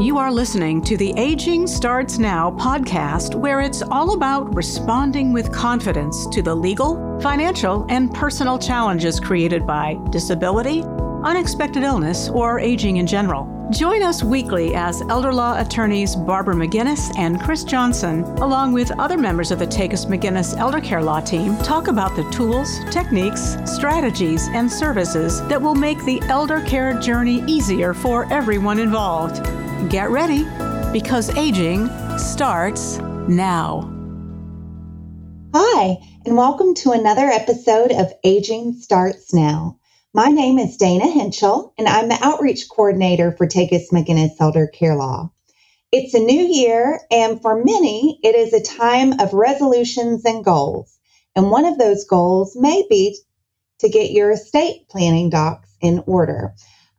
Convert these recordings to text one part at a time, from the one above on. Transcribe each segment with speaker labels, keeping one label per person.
Speaker 1: You are listening to the Aging Starts Now podcast, where it's all about responding with confidence to the legal, financial, and personal challenges created by disability, unexpected illness, or aging in general. Join us weekly as elder law attorneys Barbara McGinnis and Chris Johnson, along with other members of the Takacs McGinnis Elder Care Law team, talk about the tools, techniques, strategies, and services that will make the elder care journey easier for everyone involved. Get ready because aging starts now.
Speaker 2: Hi, and welcome to another episode of Aging Starts Now. My name is Dana Henschel, and I'm the outreach coordinator for Takacs McGinnis Elder Care Law. It's a new year, and for many, it is a time of resolutions and goals. And one of those goals may be to get your estate planning docs in order.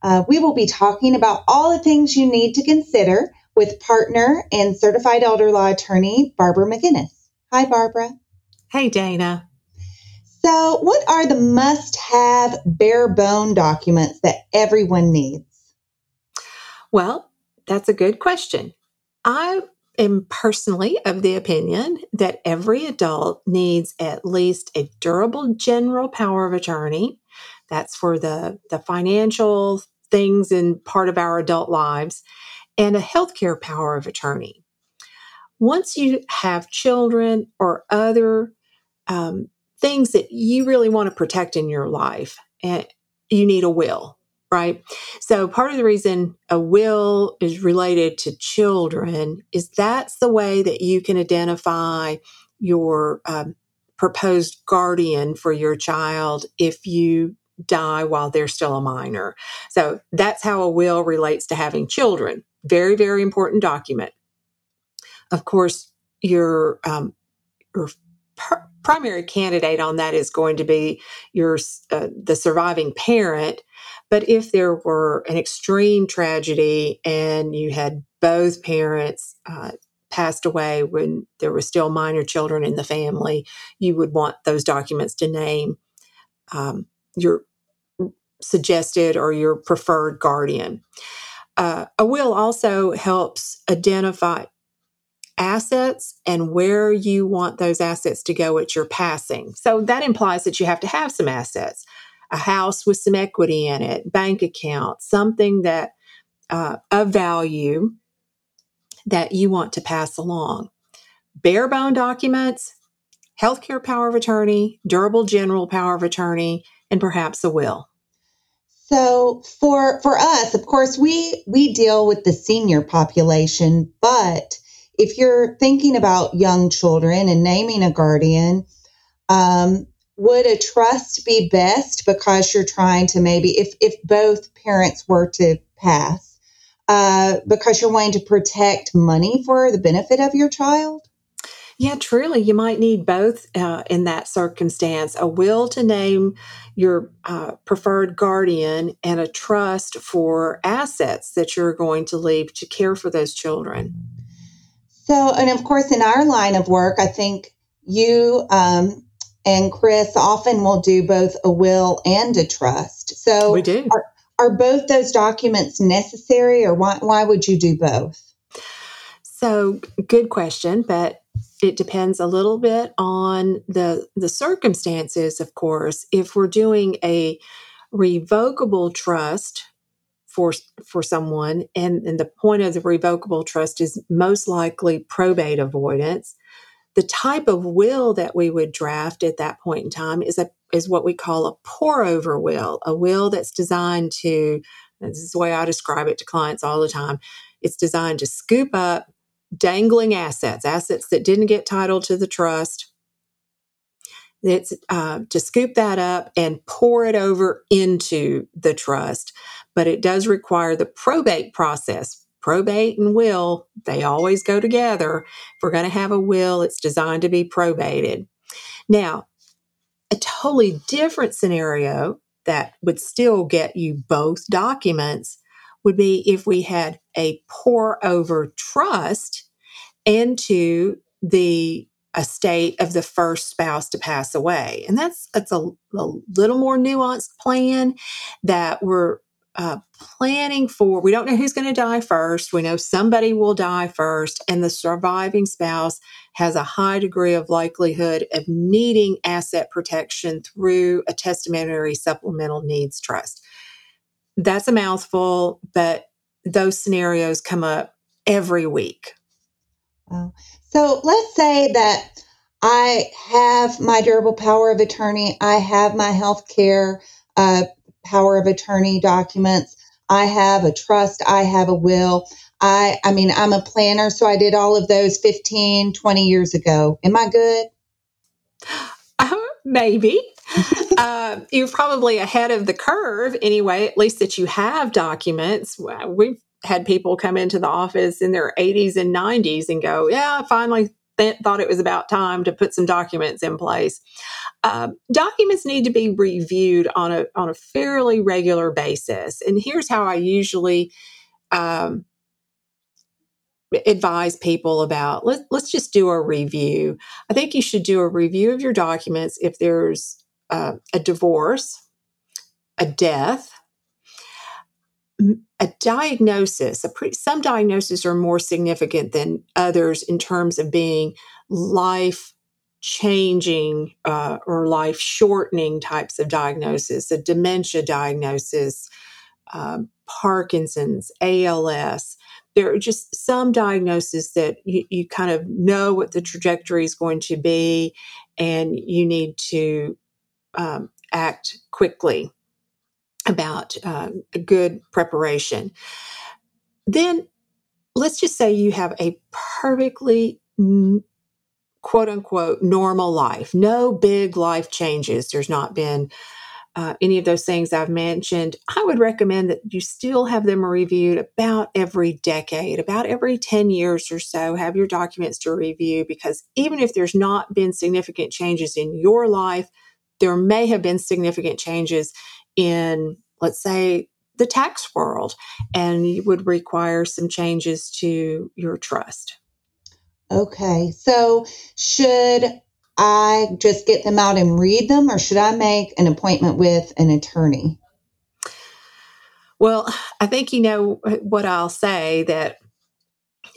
Speaker 2: Uh, we will be talking about all the things you need to consider with partner and certified elder law attorney Barbara McGinnis. Hi, Barbara.
Speaker 3: Hey, Dana.
Speaker 2: So, what are the must have bare bone documents that everyone needs?
Speaker 3: Well, that's a good question. I am personally of the opinion that every adult needs at least a durable general power of attorney. That's for the, the financial things in part of our adult lives, and a healthcare power of attorney. Once you have children or other um, things that you really want to protect in your life and you need a will right so part of the reason a will is related to children is that's the way that you can identify your um, proposed guardian for your child if you die while they're still a minor. So that's how a will relates to having children. Very very important document. Of course your um, your per- primary candidate on that is going to be your uh, the surviving parent. But if there were an extreme tragedy and you had both parents uh, passed away when there were still minor children in the family you would want those documents to name um, your suggested or your preferred guardian uh, a will also helps identify assets and where you want those assets to go at your passing. So that implies that you have to have some assets a house with some equity in it, bank account, something that uh, of value that you want to pass along. Bare bone documents, healthcare power of attorney, durable general power of attorney, and perhaps a will.
Speaker 2: So for for us, of course, we we deal with the senior population, but if you're thinking about young children and naming a guardian, um, would a trust be best because you're trying to maybe if if both parents were to pass uh, because you're wanting to protect money for the benefit of your child
Speaker 3: yeah truly you might need both uh, in that circumstance a will to name your uh, preferred guardian and a trust for assets that you're going to leave to care for those children
Speaker 2: so, and of course, in our line of work, I think you um, and Chris often will do both a will and a trust. So,
Speaker 3: we do.
Speaker 2: Are, are both those documents necessary, or why, why would you do both?
Speaker 3: So, good question, but it depends a little bit on the the circumstances. Of course, if we're doing a revocable trust for for someone and, and the point of the revocable trust is most likely probate avoidance the type of will that we would draft at that point in time is a is what we call a pour over will a will that's designed to this is the way i describe it to clients all the time it's designed to scoop up dangling assets assets that didn't get titled to the trust it's uh, to scoop that up and pour it over into the trust, but it does require the probate process. Probate and will, they always go together. If we're going to have a will, it's designed to be probated. Now, a totally different scenario that would still get you both documents would be if we had a pour over trust into the estate of the first spouse to pass away. And that's that's a, a little more nuanced plan that we're uh, planning for, we don't know who's going to die first. We know somebody will die first, and the surviving spouse has a high degree of likelihood of needing asset protection through a testamentary supplemental needs trust. That's a mouthful, but those scenarios come up every week.
Speaker 2: Wow. So let's say that I have my durable power of attorney, I have my health care uh, power of attorney documents. I have a trust. I have a will. I, I mean, I'm a planner, so I did all of those 15, 20 years ago. Am I good?
Speaker 3: Maybe. uh, you're probably ahead of the curve anyway, at least that you have documents. We've had people come into the office in their 80s and 90s and go, Yeah, I finally th- thought it was about time to put some documents in place. Uh, documents need to be reviewed on a on a fairly regular basis, and here's how I usually um, advise people about. Let, let's just do a review. I think you should do a review of your documents if there's uh, a divorce, a death, a diagnosis, a pre- some diagnoses are more significant than others in terms of being life changing uh, or life shortening types of diagnosis, a dementia diagnosis, um, Parkinson's, ALS. There are just some diagnoses that you, you kind of know what the trajectory is going to be, and you need to um, act quickly about uh, a good preparation. Then let's just say you have a perfectly quote unquote normal life, no big life changes. There's not been uh, any of those things I've mentioned. I would recommend that you still have them reviewed about every decade, about every 10 years or so. Have your documents to review because even if there's not been significant changes in your life, there may have been significant changes in, let's say, the tax world, and you would require some changes to your trust.
Speaker 2: Okay. So, should I just get them out and read them, or should I make an appointment with an attorney?
Speaker 3: Well, I think you know what I'll say that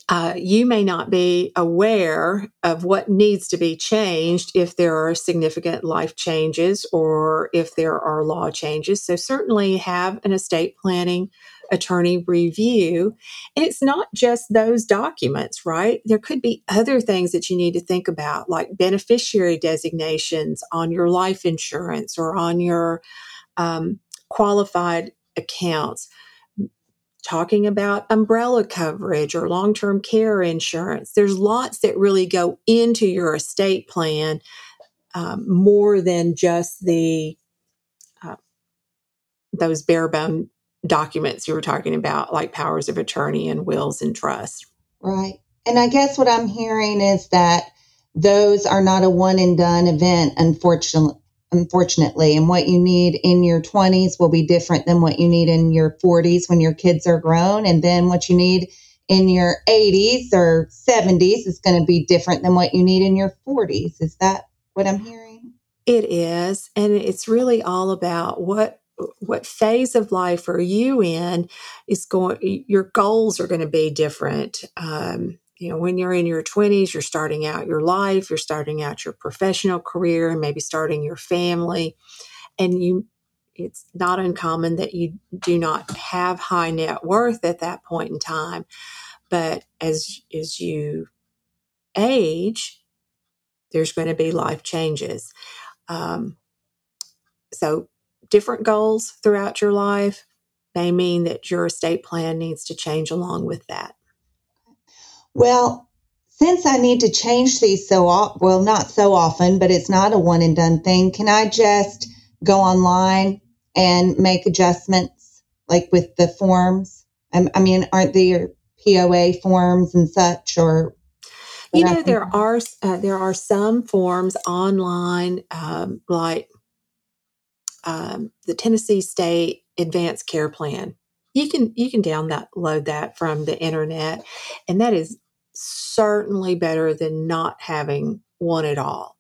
Speaker 3: uh, you may not be aware of what needs to be changed if there are significant life changes or if there are law changes. So, certainly have an estate planning attorney review. And it's not just those documents, right? There could be other things that you need to think about, like beneficiary designations on your life insurance or on your um, qualified accounts talking about umbrella coverage or long term care insurance. There's lots that really go into your estate plan um, more than just the uh, those bare bone documents you were talking about, like powers of attorney and wills and trust.
Speaker 2: Right. And I guess what I'm hearing is that those are not a one and done event, unfortunately unfortunately. And what you need in your 20s will be different than what you need in your 40s when your kids are grown. And then what you need in your 80s or 70s is going to be different than what you need in your 40s. Is that what I'm hearing?
Speaker 3: It is. And it's really all about what what phase of life are you in is going your goals are going to be different um, you know, when you're in your 20s, you're starting out your life, you're starting out your professional career, and maybe starting your family. And you, it's not uncommon that you do not have high net worth at that point in time. But as, as you age, there's going to be life changes. Um, so, different goals throughout your life may mean that your estate plan needs to change along with that.
Speaker 2: Well, since I need to change these so often, well, not so often, but it's not a one and done thing, can I just go online and make adjustments like with the forms? I, I mean, aren't there POA forms and such or
Speaker 3: you know there are uh, there are some forms online um, like um, the Tennessee State Advanced Care Plan. You can you can download that from the internet and that is certainly better than not having one at all.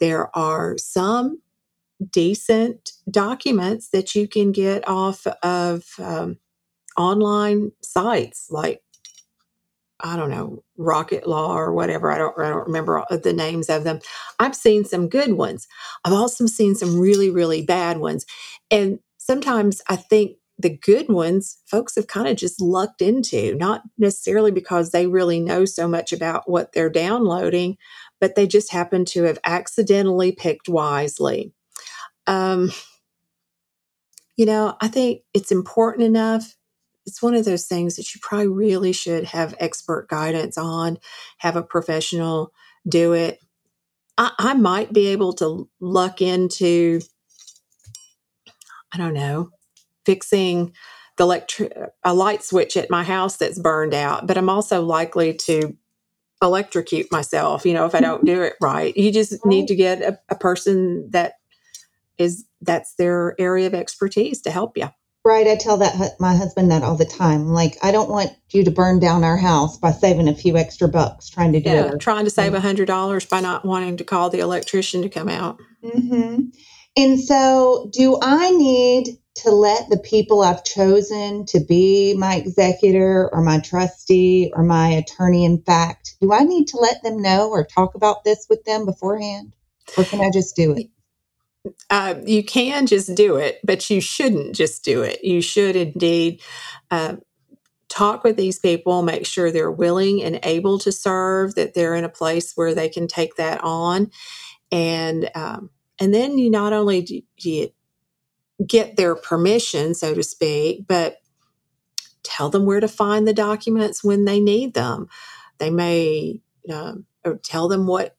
Speaker 3: There are some decent documents that you can get off of um, online sites like I don't know, Rocket Law or whatever. I don't, I don't remember the names of them. I've seen some good ones. I've also seen some really, really bad ones. And sometimes I think the good ones folks have kind of just lucked into, not necessarily because they really know so much about what they're downloading, but they just happen to have accidentally picked wisely. Um, you know, I think it's important enough it's one of those things that you probably really should have expert guidance on, have a professional do it. I, I might be able to luck into, I don't know, fixing the electric a light switch at my house that's burned out, but I'm also likely to electrocute myself, you know, if I hmm. don't do it right. You just need to get a, a person that is that's their area of expertise to help you.
Speaker 2: Right. I tell that my husband that all the time. Like, I don't want you to burn down our house by saving a few extra bucks trying to do
Speaker 3: yeah,
Speaker 2: it.
Speaker 3: Trying to save a hundred dollars by not wanting to call the electrician to come out.
Speaker 2: Mm-hmm. And so, do I need to let the people I've chosen to be my executor or my trustee or my attorney in fact, do I need to let them know or talk about this with them beforehand? Or can I just do it?
Speaker 3: Uh, you can just do it, but you shouldn't just do it. You should indeed uh, talk with these people, make sure they're willing and able to serve, that they're in a place where they can take that on, and um, and then you not only do you get their permission, so to speak, but tell them where to find the documents when they need them. They may um, or tell them what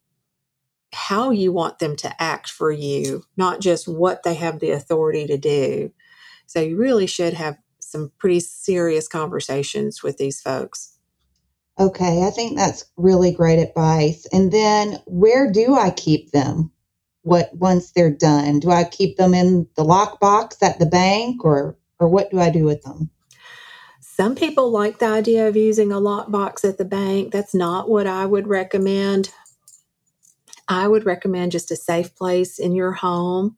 Speaker 3: how you want them to act for you, not just what they have the authority to do. So you really should have some pretty serious conversations with these folks.
Speaker 2: Okay, I think that's really great advice. And then where do I keep them? What once they're done? Do I keep them in the lockbox at the bank or or what do I do with them?
Speaker 3: Some people like the idea of using a lockbox at the bank. That's not what I would recommend. I would recommend just a safe place in your home.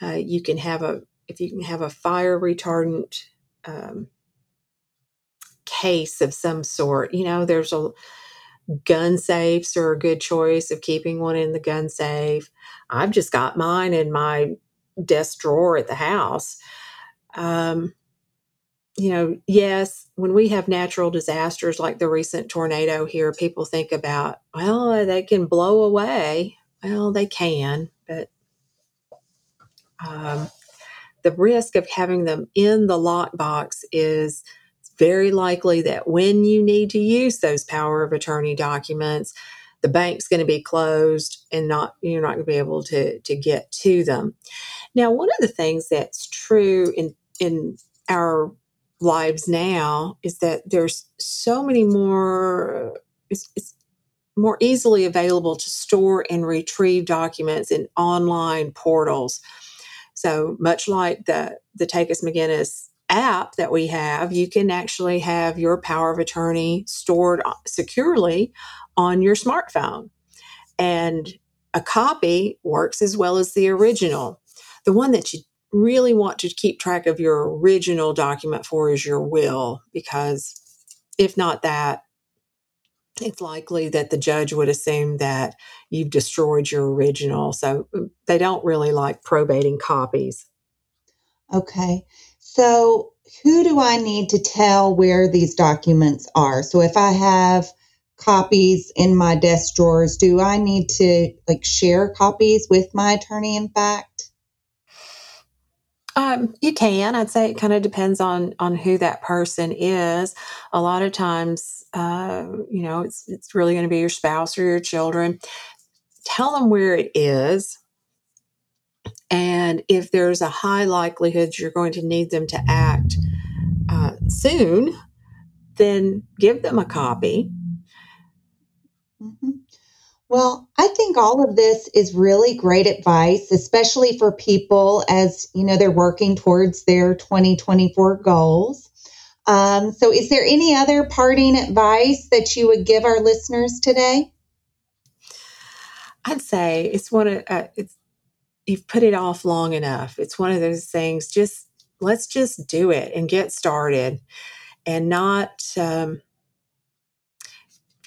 Speaker 3: Uh, you can have a if you can have a fire retardant um, case of some sort. You know, there's a gun safes are a good choice of keeping one in the gun safe. I've just got mine in my desk drawer at the house. Um, you know, yes, when we have natural disasters like the recent tornado here, people think about, well, they can blow away. Well, they can, but um, the risk of having them in the lockbox is very likely that when you need to use those power of attorney documents, the bank's going to be closed and not you're not going to be able to to get to them. Now, one of the things that's true in in our lives now is that there's so many more it's, it's more easily available to store and retrieve documents in online portals. So much like the the Takacs McGinnis app that we have you can actually have your power of attorney stored uh, securely on your smartphone. And a copy works as well as the original. The one that you really want to keep track of your original document for is your will, because if not that, it's likely that the judge would assume that you've destroyed your original. So uh, they don't really like probating copies.
Speaker 2: Okay. So who do I need to tell where these documents are? So if I have copies in my desk drawers, do I need to like share copies with my attorney in fact?
Speaker 3: Um, you can. I'd say it kind of depends on on who that person is. A lot of times, uh, you know, it's it's really going to be your spouse or your children. Tell them where it is, and if there's a high likelihood you're going to need them to act uh, soon, then give them a copy.
Speaker 2: Well, I think all of this is really great advice, especially for people as you know they're working towards their 2024 goals. Um, so, is there any other parting advice that you would give our listeners today?
Speaker 3: I'd say it's one of uh, it's you've put it off long enough. It's one of those things. Just let's just do it and get started, and not um,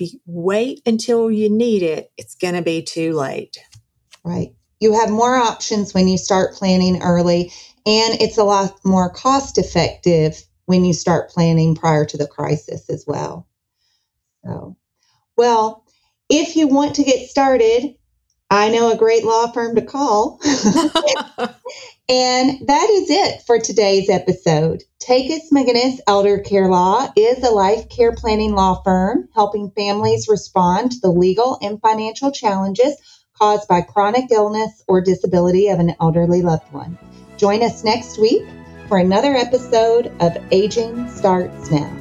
Speaker 3: you wait until you need it. It's going to be too late.
Speaker 2: Right. You have more options when you start planning early, and it's a lot more cost effective when you start planning prior to the crisis as well. So, well, if you want to get started, I know a great law firm to call. and that is it for today's episode. Takacs McGinnis Elder Care Law is a life care planning law firm helping families respond to the legal and financial challenges caused by chronic illness or disability of an elderly loved one. Join us next week for another episode of Aging Starts Now.